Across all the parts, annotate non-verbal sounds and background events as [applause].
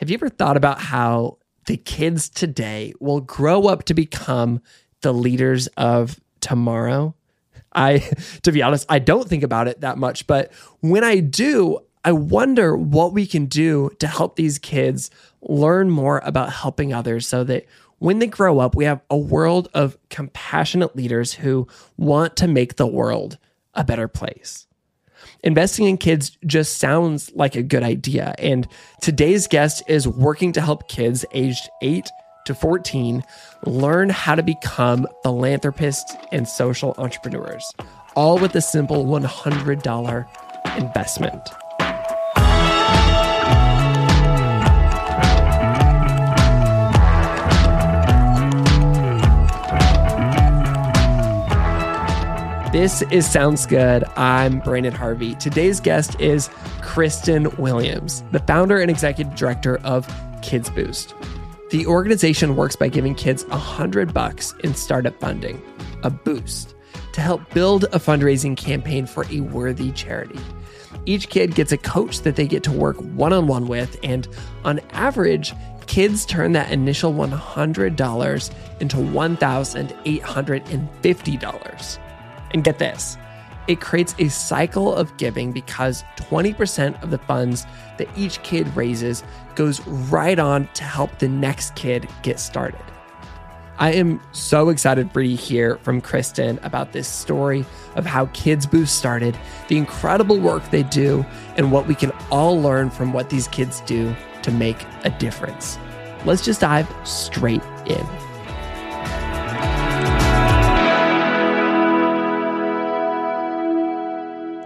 Have you ever thought about how the kids today will grow up to become the leaders of tomorrow? I, [laughs] to be honest, I don't think about it that much, but when I do, I wonder what we can do to help these kids learn more about helping others so that when they grow up, we have a world of compassionate leaders who want to make the world a better place investing in kids just sounds like a good idea. And today's guest is working to help kids aged 8 to 14 learn how to become philanthropists and social entrepreneurs, all with a simple $100 investment. This is Sounds Good. I'm Brandon Harvey. Today's guest is Kristen Williams, the founder and executive director of Kids Boost. The organization works by giving kids a hundred bucks in startup funding, a boost, to help build a fundraising campaign for a worthy charity. Each kid gets a coach that they get to work one on one with, and on average, kids turn that initial $100 into $1,850. And get this it creates a cycle of giving because 20% of the funds that each kid raises goes right on to help the next kid get started. I am so excited for you to hear from Kristen about this story of how Kids Boost started, the incredible work they do, and what we can all learn from what these kids do to make a difference. Let's just dive straight in.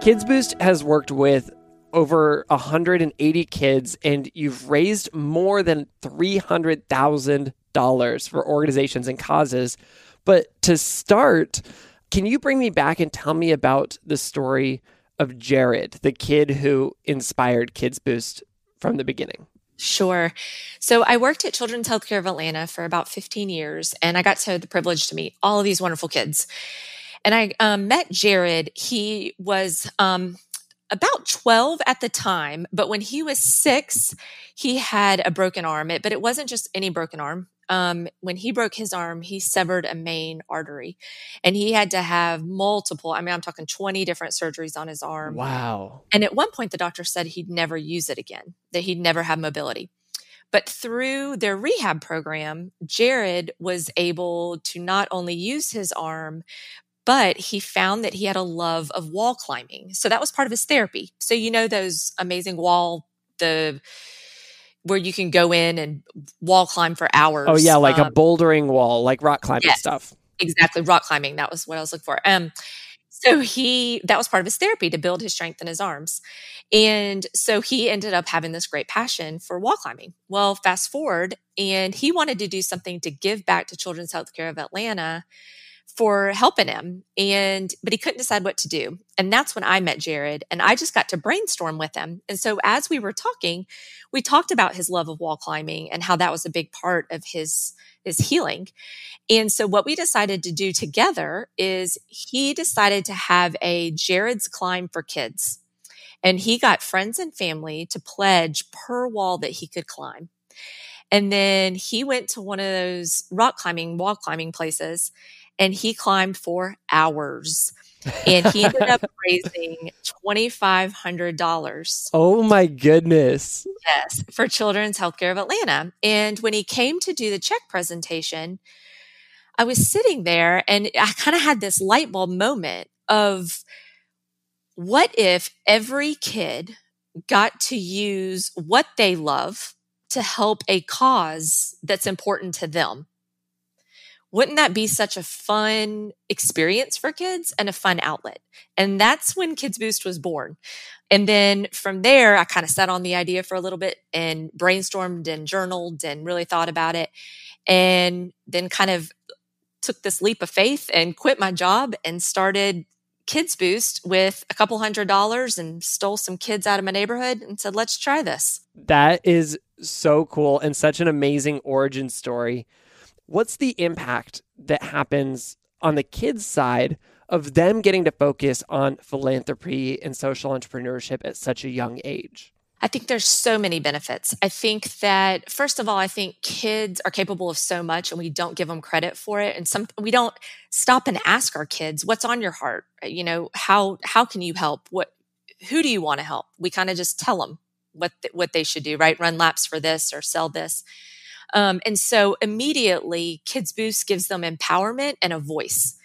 Kids Boost has worked with over 180 kids, and you've raised more than $300,000 for organizations and causes. But to start, can you bring me back and tell me about the story of Jared, the kid who inspired Kids Boost from the beginning? Sure. So I worked at Children's Healthcare of Atlanta for about 15 years, and I got to the privilege to meet all of these wonderful kids. And I um, met Jared. He was um, about 12 at the time, but when he was six, he had a broken arm. It, but it wasn't just any broken arm. Um, when he broke his arm, he severed a main artery and he had to have multiple, I mean, I'm talking 20 different surgeries on his arm. Wow. And at one point, the doctor said he'd never use it again, that he'd never have mobility. But through their rehab program, Jared was able to not only use his arm, but he found that he had a love of wall climbing. So that was part of his therapy. So you know those amazing wall the where you can go in and wall climb for hours. Oh yeah, like um, a bouldering wall, like rock climbing yes, stuff. Exactly, rock climbing. That was what I was looking for. Um so he that was part of his therapy to build his strength in his arms. And so he ended up having this great passion for wall climbing. Well, fast forward and he wanted to do something to give back to Children's Healthcare of Atlanta for helping him and but he couldn't decide what to do. And that's when i met jared and i just got to brainstorm with him. And so as we were talking we talked about his love of wall climbing and how that was a big part of his his healing. And so what we decided to do together is he decided to have a jared's climb for kids. And he got friends and family to pledge per wall that he could climb. And then he went to one of those rock climbing wall climbing places and he climbed for hours. and he ended up [laughs] raising $2,500. Oh my goodness. Yes, for Children's Healthcare of Atlanta. And when he came to do the check presentation, I was sitting there and I kind of had this light bulb moment of what if every kid got to use what they love to help a cause that's important to them? Wouldn't that be such a fun experience for kids and a fun outlet? And that's when Kids Boost was born. And then from there, I kind of sat on the idea for a little bit and brainstormed and journaled and really thought about it. And then kind of took this leap of faith and quit my job and started Kids Boost with a couple hundred dollars and stole some kids out of my neighborhood and said, let's try this. That is so cool and such an amazing origin story. What's the impact that happens on the kids' side of them getting to focus on philanthropy and social entrepreneurship at such a young age? I think there's so many benefits. I think that first of all, I think kids are capable of so much and we don't give them credit for it. And some we don't stop and ask our kids, what's on your heart? You know, how how can you help? What who do you want to help? We kind of just tell them what th- what they should do, right? Run laps for this or sell this. Um, and so immediately, Kids Boost gives them empowerment and a voice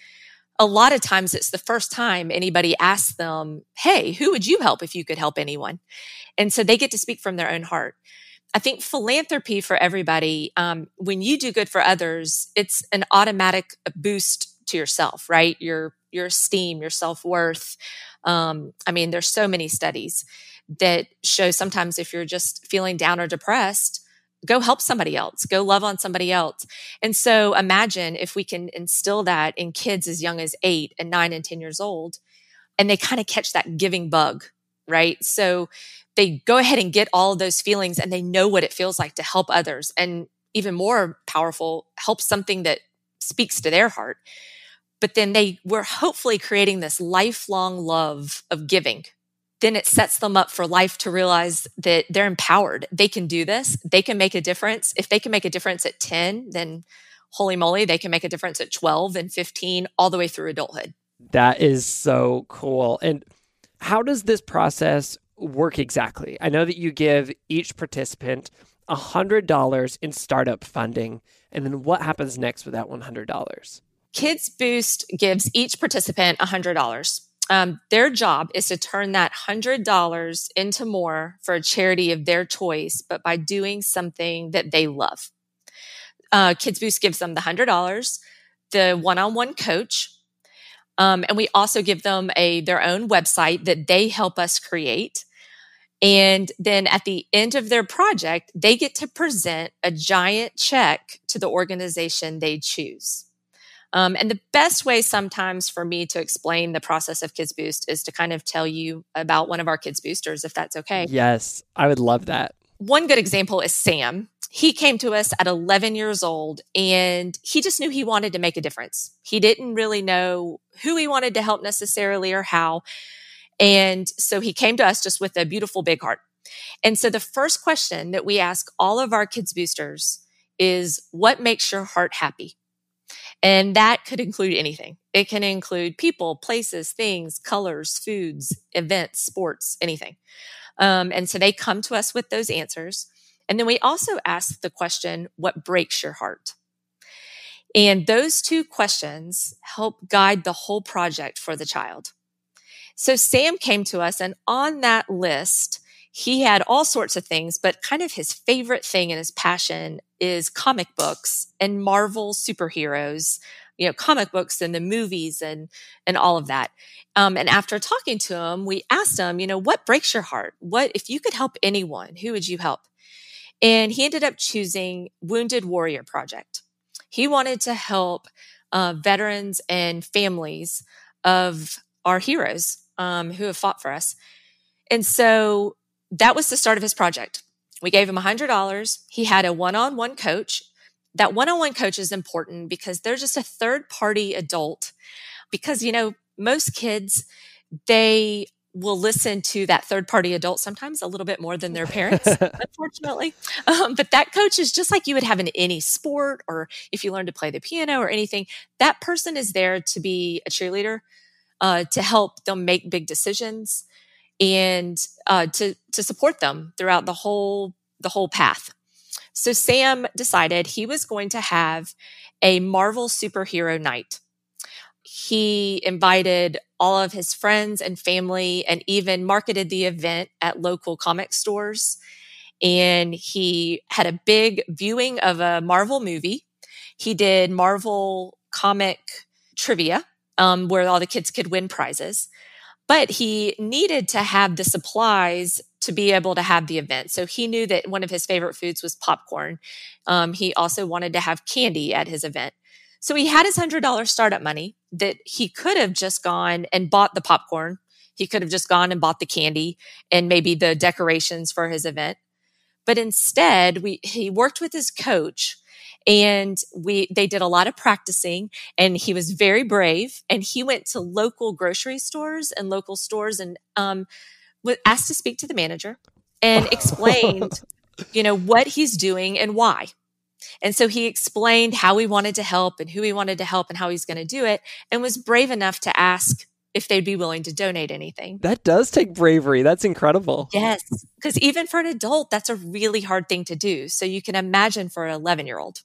a lot of times it's the first time anybody asks them, Hey, who would you help if you could help anyone? And so they get to speak from their own heart. I think philanthropy for everybody, um, when you do good for others, it's an automatic boost to yourself, right? Your, your esteem, your self worth. Um, I mean, there's so many studies that show sometimes if you're just feeling down or depressed, go help somebody else, go love on somebody else. And so imagine if we can instill that in kids as young as eight and nine and 10 years old, and they kind of catch that giving bug, right? So they go ahead and get all of those feelings and they know what it feels like to help others. And even more powerful, help something that speaks to their heart. But then they were hopefully creating this lifelong love of giving then it sets them up for life to realize that they're empowered. They can do this. They can make a difference. If they can make a difference at 10, then holy moly, they can make a difference at 12 and 15, all the way through adulthood. That is so cool. And how does this process work exactly? I know that you give each participant $100 in startup funding. And then what happens next with that $100? Kids Boost gives each participant $100 um, their job is to turn that $100 into more for a charity of their choice, but by doing something that they love. Uh, Kids Boost gives them the $100, the one on one coach, um, and we also give them a their own website that they help us create. And then at the end of their project, they get to present a giant check to the organization they choose. Um, and the best way sometimes for me to explain the process of Kids Boost is to kind of tell you about one of our Kids Boosters, if that's okay. Yes, I would love that. One good example is Sam. He came to us at 11 years old and he just knew he wanted to make a difference. He didn't really know who he wanted to help necessarily or how. And so he came to us just with a beautiful big heart. And so the first question that we ask all of our kids boosters is what makes your heart happy? And that could include anything. It can include people, places, things, colors, foods, events, sports, anything. Um, and so they come to us with those answers. And then we also ask the question, what breaks your heart? And those two questions help guide the whole project for the child. So Sam came to us and on that list, he had all sorts of things, but kind of his favorite thing and his passion is comic books and Marvel superheroes, you know, comic books and the movies and and all of that. Um, and after talking to him, we asked him, you know, what breaks your heart? What if you could help anyone? Who would you help? And he ended up choosing Wounded Warrior Project. He wanted to help uh, veterans and families of our heroes um, who have fought for us. And so that was the start of his project. We gave him $100. He had a one on one coach. That one on one coach is important because they're just a third party adult. Because, you know, most kids, they will listen to that third party adult sometimes a little bit more than their parents, [laughs] unfortunately. Um, but that coach is just like you would have in any sport or if you learn to play the piano or anything. That person is there to be a cheerleader, uh, to help them make big decisions, and uh, to to support them throughout the whole the whole path. So Sam decided he was going to have a Marvel superhero night. He invited all of his friends and family and even marketed the event at local comic stores. And he had a big viewing of a Marvel movie. He did Marvel comic trivia, um, where all the kids could win prizes. But he needed to have the supplies to be able to have the event. So he knew that one of his favorite foods was popcorn. Um, he also wanted to have candy at his event. So he had his $100 startup money that he could have just gone and bought the popcorn. He could have just gone and bought the candy and maybe the decorations for his event. But instead, we, he worked with his coach and we they did a lot of practicing and he was very brave and he went to local grocery stores and local stores and um, was asked to speak to the manager and [laughs] explained you know what he's doing and why and so he explained how he wanted to help and who he wanted to help and how he's going to do it and was brave enough to ask if they'd be willing to donate anything. That does take bravery. That's incredible. Yes. Because even for an adult, that's a really hard thing to do. So you can imagine for an 11 year old.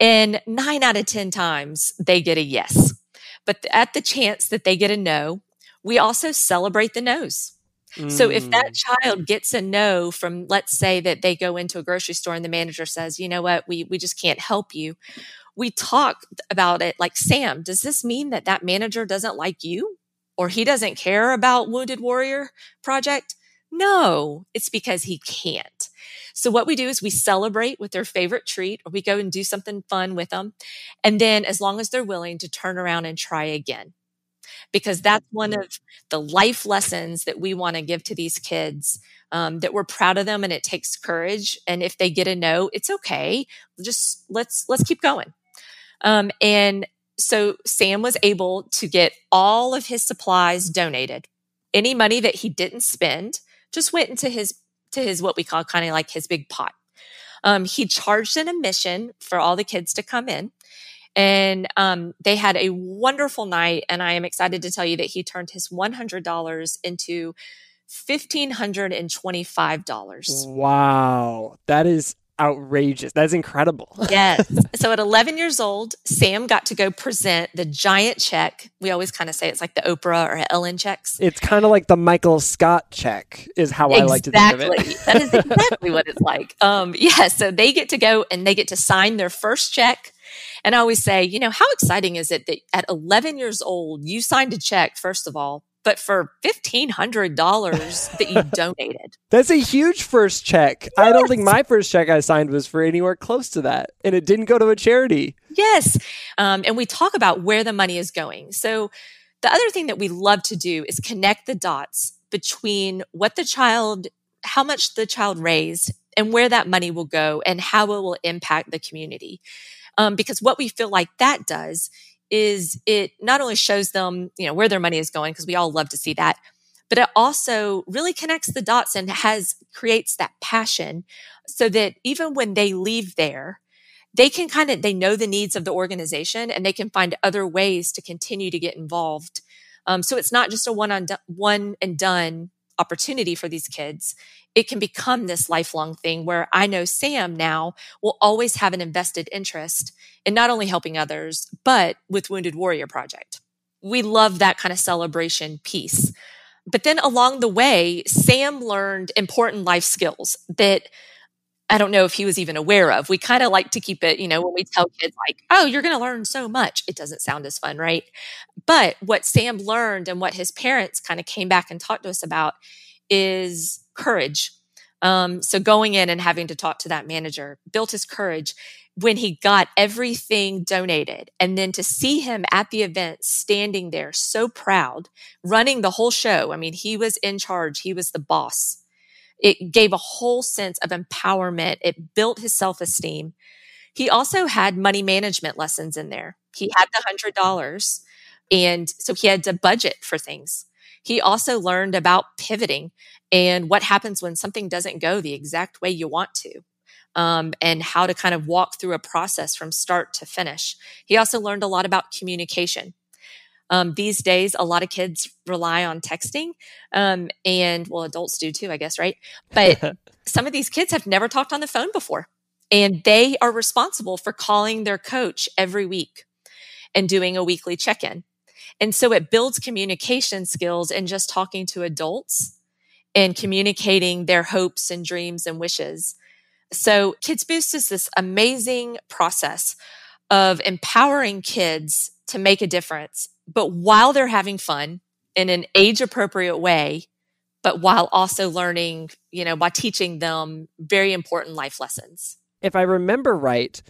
And nine out of 10 times they get a yes. But at the chance that they get a no, we also celebrate the no's. Mm. So if that mm. child gets a no from, let's say that they go into a grocery store and the manager says, you know what, we, we just can't help you. We talk about it like, Sam, does this mean that that manager doesn't like you or he doesn't care about Wounded Warrior Project? No, it's because he can't. So what we do is we celebrate with their favorite treat or we go and do something fun with them. And then as long as they're willing to turn around and try again. Because that's one of the life lessons that we want to give to these kids. Um, that we're proud of them and it takes courage. And if they get a no, it's okay. Just let's let's keep going. Um, and so Sam was able to get all of his supplies donated. Any money that he didn't spend just went into his to his what we call kind of like his big pot. Um, he charged an admission for all the kids to come in. And um, they had a wonderful night. And I am excited to tell you that he turned his $100 into $1,525. Wow. That is outrageous. That's incredible. [laughs] yes. So at 11 years old, Sam got to go present the giant check. We always kind of say it's like the Oprah or Ellen checks. It's kind of like the Michael Scott check, is how exactly. I like to think of it. that is exactly what it's like. Um, yeah. So they get to go and they get to sign their first check. And I always say, you know, how exciting is it that at 11 years old, you signed a check, first of all, but for $1,500 that you [laughs] donated. That's a huge first check. Yes. I don't think my first check I signed was for anywhere close to that. And it didn't go to a charity. Yes. Um, and we talk about where the money is going. So the other thing that we love to do is connect the dots between what the child, how much the child raised and where that money will go and how it will impact the community. Um, because what we feel like that does is it not only shows them, you know, where their money is going, because we all love to see that, but it also really connects the dots and has creates that passion so that even when they leave there, they can kind of they know the needs of the organization and they can find other ways to continue to get involved. Um, so it's not just a one on one and done opportunity for these kids it can become this lifelong thing where I know Sam now will always have an invested interest in not only helping others, but with Wounded Warrior Project. We love that kind of celebration piece. But then along the way, Sam learned important life skills that I don't know if he was even aware of. We kind of like to keep it, you know, when we tell kids like, oh, you're going to learn so much, it doesn't sound as fun, right? But what Sam learned and what his parents kind of came back and talked to us about is courage. Um, so going in and having to talk to that manager built his courage when he got everything donated. And then to see him at the event standing there so proud, running the whole show. I mean, he was in charge. He was the boss. It gave a whole sense of empowerment. It built his self esteem. He also had money management lessons in there. He had the hundred dollars. And so he had to budget for things. He also learned about pivoting and what happens when something doesn't go the exact way you want to. Um, and how to kind of walk through a process from start to finish. He also learned a lot about communication. Um, these days, a lot of kids rely on texting, um, and well, adults do too, I guess, right? But [laughs] some of these kids have never talked on the phone before, and they are responsible for calling their coach every week and doing a weekly check in. And so it builds communication skills and just talking to adults and communicating their hopes and dreams and wishes. So Kids Boost is this amazing process of empowering kids to make a difference, but while they're having fun in an age appropriate way, but while also learning, you know, by teaching them very important life lessons. If I remember right,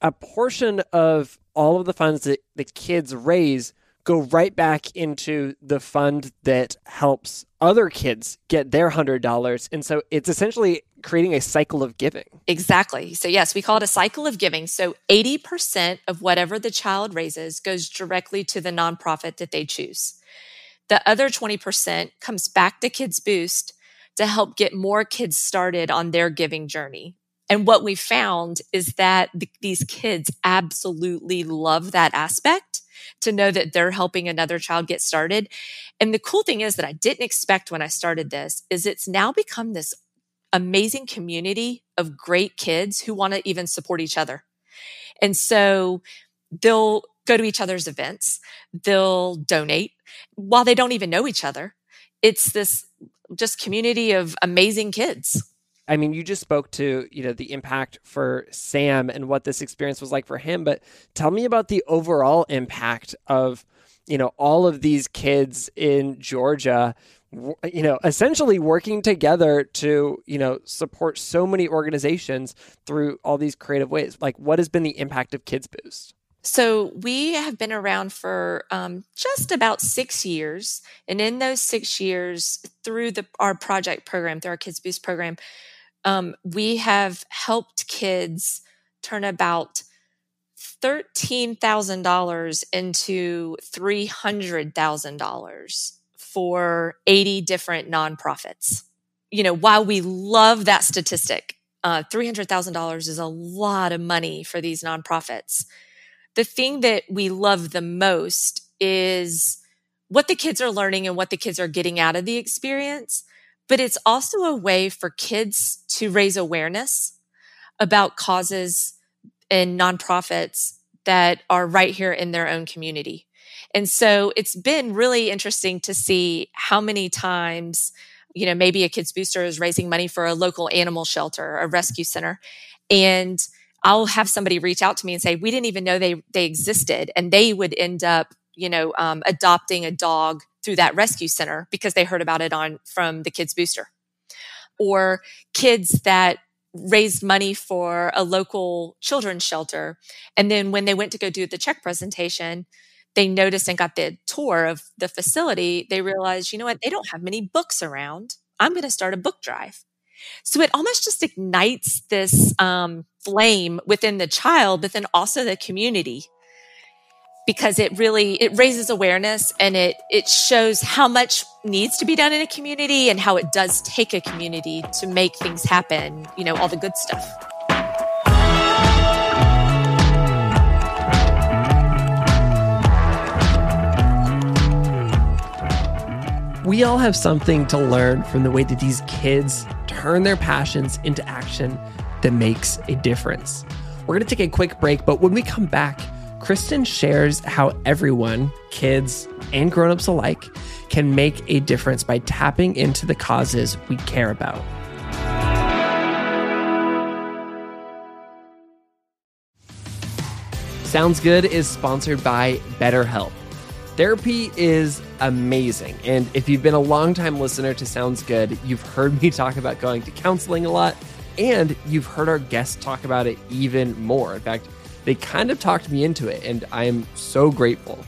a portion of all of the funds that the kids raise go right back into the fund that helps other kids get their $100. And so it's essentially creating a cycle of giving. Exactly. So, yes, we call it a cycle of giving. So, 80% of whatever the child raises goes directly to the nonprofit that they choose. The other 20% comes back to Kids Boost to help get more kids started on their giving journey. And what we found is that th- these kids absolutely love that aspect to know that they're helping another child get started. And the cool thing is that I didn't expect when I started this is it's now become this amazing community of great kids who want to even support each other. And so they'll go to each other's events, they'll donate while they don't even know each other. It's this just community of amazing kids. I mean, you just spoke to, you know, the impact for Sam and what this experience was like for him, but tell me about the overall impact of, you know, all of these kids in Georgia, you know, essentially working together to, you know, support so many organizations through all these creative ways. Like, what has been the impact of Kids Boost? So we have been around for um, just about six years, and in those six years, through the our project program, through our Kids Boost program, um, we have helped kids turn about $13,000 into $300,000 for 80 different nonprofits. You know, while we love that statistic, uh, $300,000 is a lot of money for these nonprofits. The thing that we love the most is what the kids are learning and what the kids are getting out of the experience but it's also a way for kids to raise awareness about causes and nonprofits that are right here in their own community. And so it's been really interesting to see how many times, you know, maybe a kids booster is raising money for a local animal shelter, a rescue center. And I'll have somebody reach out to me and say, we didn't even know they, they existed. And they would end up, you know, um, adopting a dog through that rescue center because they heard about it on from the kids booster. Or kids that raised money for a local children's shelter and then when they went to go do the check presentation they noticed and got the tour of the facility they realized you know what? They don't have many books around. I'm going to start a book drive. So it almost just ignites this um, flame within the child but then also the community because it really it raises awareness and it it shows how much needs to be done in a community and how it does take a community to make things happen you know all the good stuff we all have something to learn from the way that these kids turn their passions into action that makes a difference. We're going to take a quick break, but when we come back, Kristen shares how everyone, kids and grown-ups alike, can make a difference by tapping into the causes we care about. Sounds Good is sponsored by BetterHelp. Therapy is amazing. And if you've been a longtime listener to Sounds Good, you've heard me [laughs] talk about going to counseling a lot, and you've heard our guests talk about it even more. In fact, they kind of talked me into it, and I am so grateful.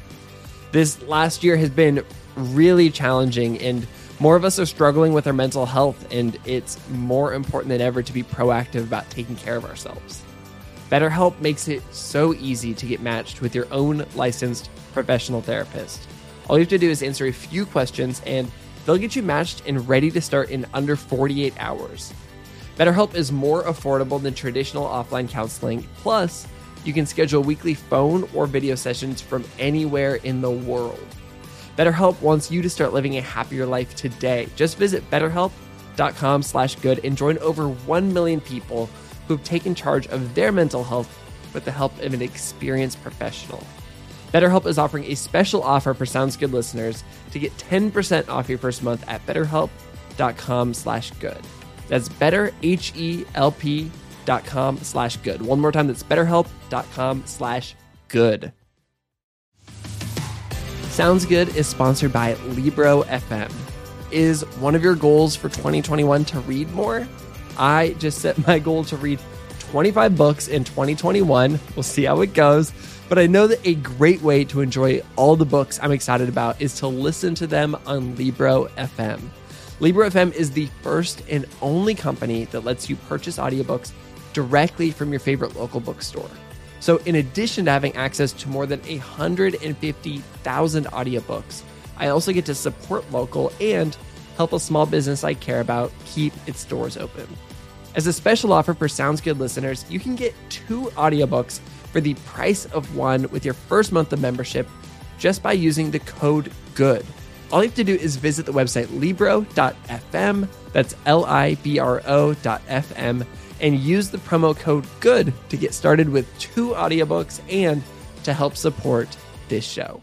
This last year has been really challenging, and more of us are struggling with our mental health, and it's more important than ever to be proactive about taking care of ourselves. BetterHelp makes it so easy to get matched with your own licensed professional therapist. All you have to do is answer a few questions, and they'll get you matched and ready to start in under 48 hours. BetterHelp is more affordable than traditional offline counseling. Plus, you can schedule weekly phone or video sessions from anywhere in the world. BetterHelp wants you to start living a happier life today. Just visit betterhelp.com slash good and join over 1 million people who've taken charge of their mental health with the help of an experienced professional. BetterHelp is offering a special offer for Sounds Good listeners to get 10% off your first month at betterhelp.com slash good. That's better, H-E-L-P betterhelp.com slash good. One more time, that's betterhelp.com slash good. Sounds Good is sponsored by Libro FM. Is one of your goals for 2021 to read more? I just set my goal to read 25 books in 2021. We'll see how it goes. But I know that a great way to enjoy all the books I'm excited about is to listen to them on Libro FM. Libro FM is the first and only company that lets you purchase audiobooks directly from your favorite local bookstore. So, in addition to having access to more than 150,000 audiobooks, I also get to support local and help a small business I care about keep its doors open. As a special offer for Sounds Good listeners, you can get two audiobooks for the price of one with your first month of membership just by using the code GOOD. All you have to do is visit the website libro.fm, that's L I B R O.fm, and use the promo code GOOD to get started with two audiobooks and to help support this show.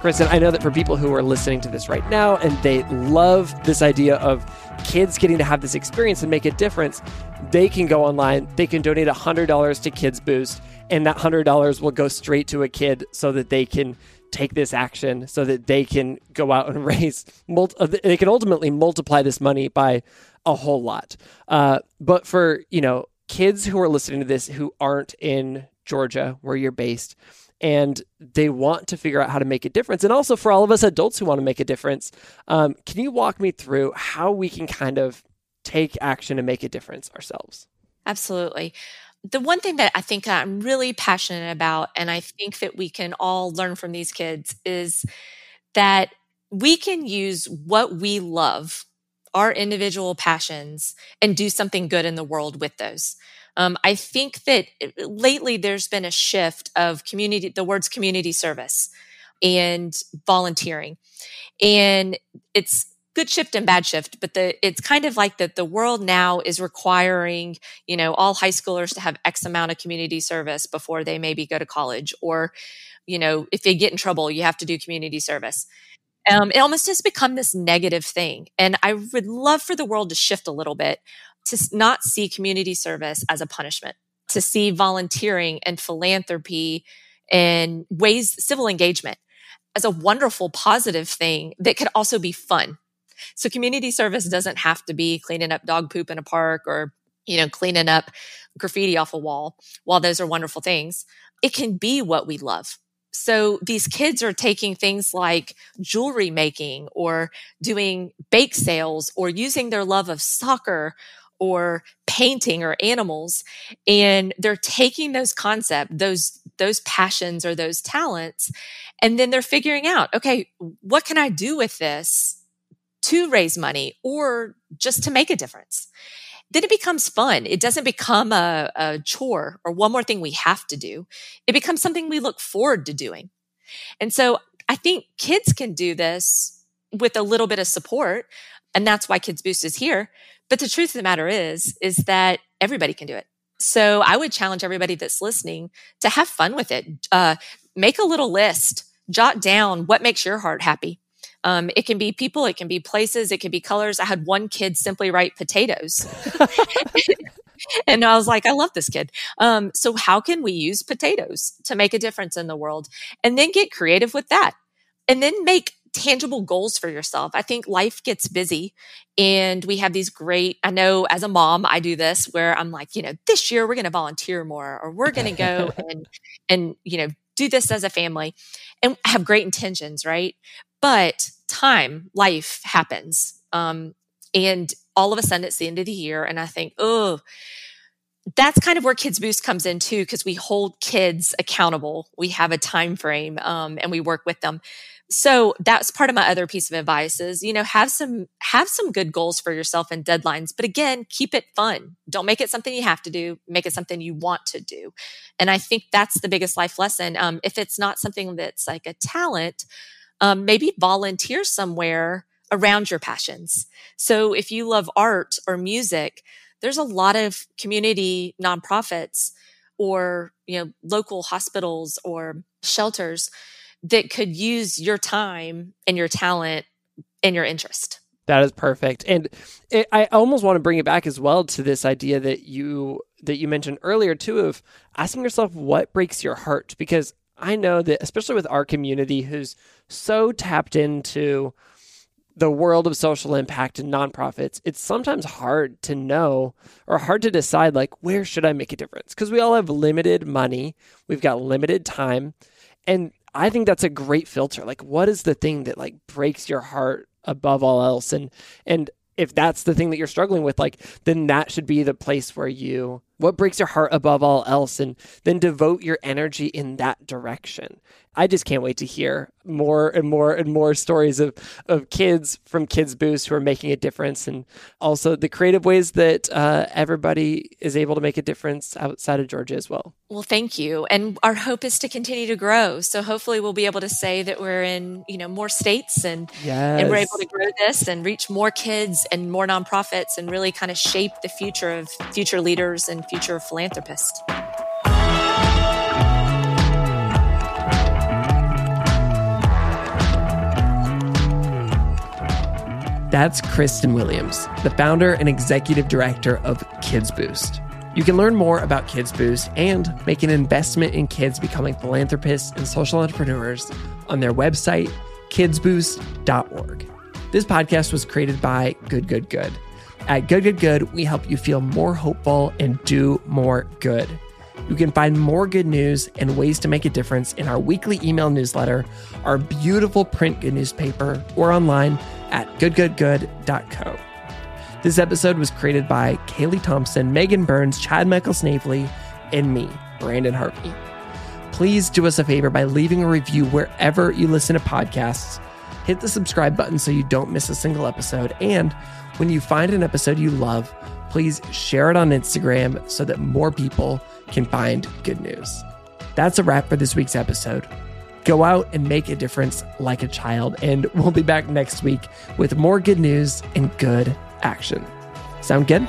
Kristen, I know that for people who are listening to this right now and they love this idea of kids getting to have this experience and make a difference, they can go online, they can donate $100 to Kids Boost, and that $100 will go straight to a kid so that they can take this action so that they can go out and [laughs] raise uh, they can ultimately multiply this money by a whole lot uh, but for you know kids who are listening to this who aren't in georgia where you're based and they want to figure out how to make a difference. And also for all of us adults who want to make a difference, um, can you walk me through how we can kind of take action and make a difference ourselves? Absolutely. The one thing that I think I'm really passionate about, and I think that we can all learn from these kids, is that we can use what we love, our individual passions, and do something good in the world with those. Um, I think that uh, lately there's been a shift of community, the words community service and volunteering. And it's good shift and bad shift, but the, it's kind of like that the world now is requiring, you know, all high schoolers to have X amount of community service before they maybe go to college or, you know, if they get in trouble, you have to do community service. Um, it almost has become this negative thing. And I would love for the world to shift a little bit to not see community service as a punishment, to see volunteering and philanthropy and ways, civil engagement as a wonderful, positive thing that could also be fun. So community service doesn't have to be cleaning up dog poop in a park or, you know, cleaning up graffiti off a wall. While those are wonderful things, it can be what we love. So these kids are taking things like jewelry making or doing bake sales or using their love of soccer or painting or animals and they're taking those concepts those those passions or those talents and then they're figuring out okay what can i do with this to raise money or just to make a difference then it becomes fun it doesn't become a, a chore or one more thing we have to do it becomes something we look forward to doing and so i think kids can do this with a little bit of support and that's why kids boost is here but the truth of the matter is, is that everybody can do it. So I would challenge everybody that's listening to have fun with it. Uh, make a little list, jot down what makes your heart happy. Um, it can be people, it can be places, it can be colors. I had one kid simply write potatoes. [laughs] and I was like, I love this kid. Um, so how can we use potatoes to make a difference in the world? And then get creative with that. And then make tangible goals for yourself. I think life gets busy and we have these great, I know as a mom, I do this where I'm like, you know, this year we're going to volunteer more or we're going to go [laughs] and, and, you know, do this as a family and have great intentions, right? But time, life happens. Um, and all of a sudden it's the end of the year. And I think, oh, that's kind of where kids boost comes in too because we hold kids accountable we have a time frame um, and we work with them so that's part of my other piece of advice is you know have some have some good goals for yourself and deadlines but again keep it fun don't make it something you have to do make it something you want to do and i think that's the biggest life lesson um, if it's not something that's like a talent um, maybe volunteer somewhere around your passions so if you love art or music there's a lot of community nonprofits or you know local hospitals or shelters that could use your time and your talent and your interest. That is perfect. And it, I almost want to bring it back as well to this idea that you that you mentioned earlier too of asking yourself what breaks your heart because I know that especially with our community who's so tapped into the world of social impact and nonprofits, it's sometimes hard to know or hard to decide like where should I make a difference? Because we all have limited money, we've got limited time, and I think that's a great filter. Like what is the thing that like breaks your heart above all else and and if that's the thing that you're struggling with like then that should be the place where you what breaks your heart above all else? And then devote your energy in that direction. I just can't wait to hear more and more and more stories of of kids from kids boost who are making a difference and also the creative ways that uh, everybody is able to make a difference outside of georgia as well. Well thank you. And our hope is to continue to grow. So hopefully we'll be able to say that we're in you know more states and yes. and we're able to grow this and reach more kids and more nonprofits and really kind of shape the future of future leaders and future philanthropist. That's Kristen Williams, the founder and executive director of Kids Boost. You can learn more about Kids Boost and make an investment in kids becoming philanthropists and social entrepreneurs on their website, kidsboost.org. This podcast was created by Good Good Good. At Good Good Good, we help you feel more hopeful and do more good. You can find more good news and ways to make a difference in our weekly email newsletter, our beautiful print good newspaper, or online at goodgoodgood.co. This episode was created by Kaylee Thompson, Megan Burns, Chad Michael Snavely, and me, Brandon Harvey. Please do us a favor by leaving a review wherever you listen to podcasts. Hit the subscribe button so you don't miss a single episode. And when you find an episode you love, please share it on Instagram so that more people can find good news. That's a wrap for this week's episode. Go out and make a difference like a child, and we'll be back next week with more good news and good action. Sound good?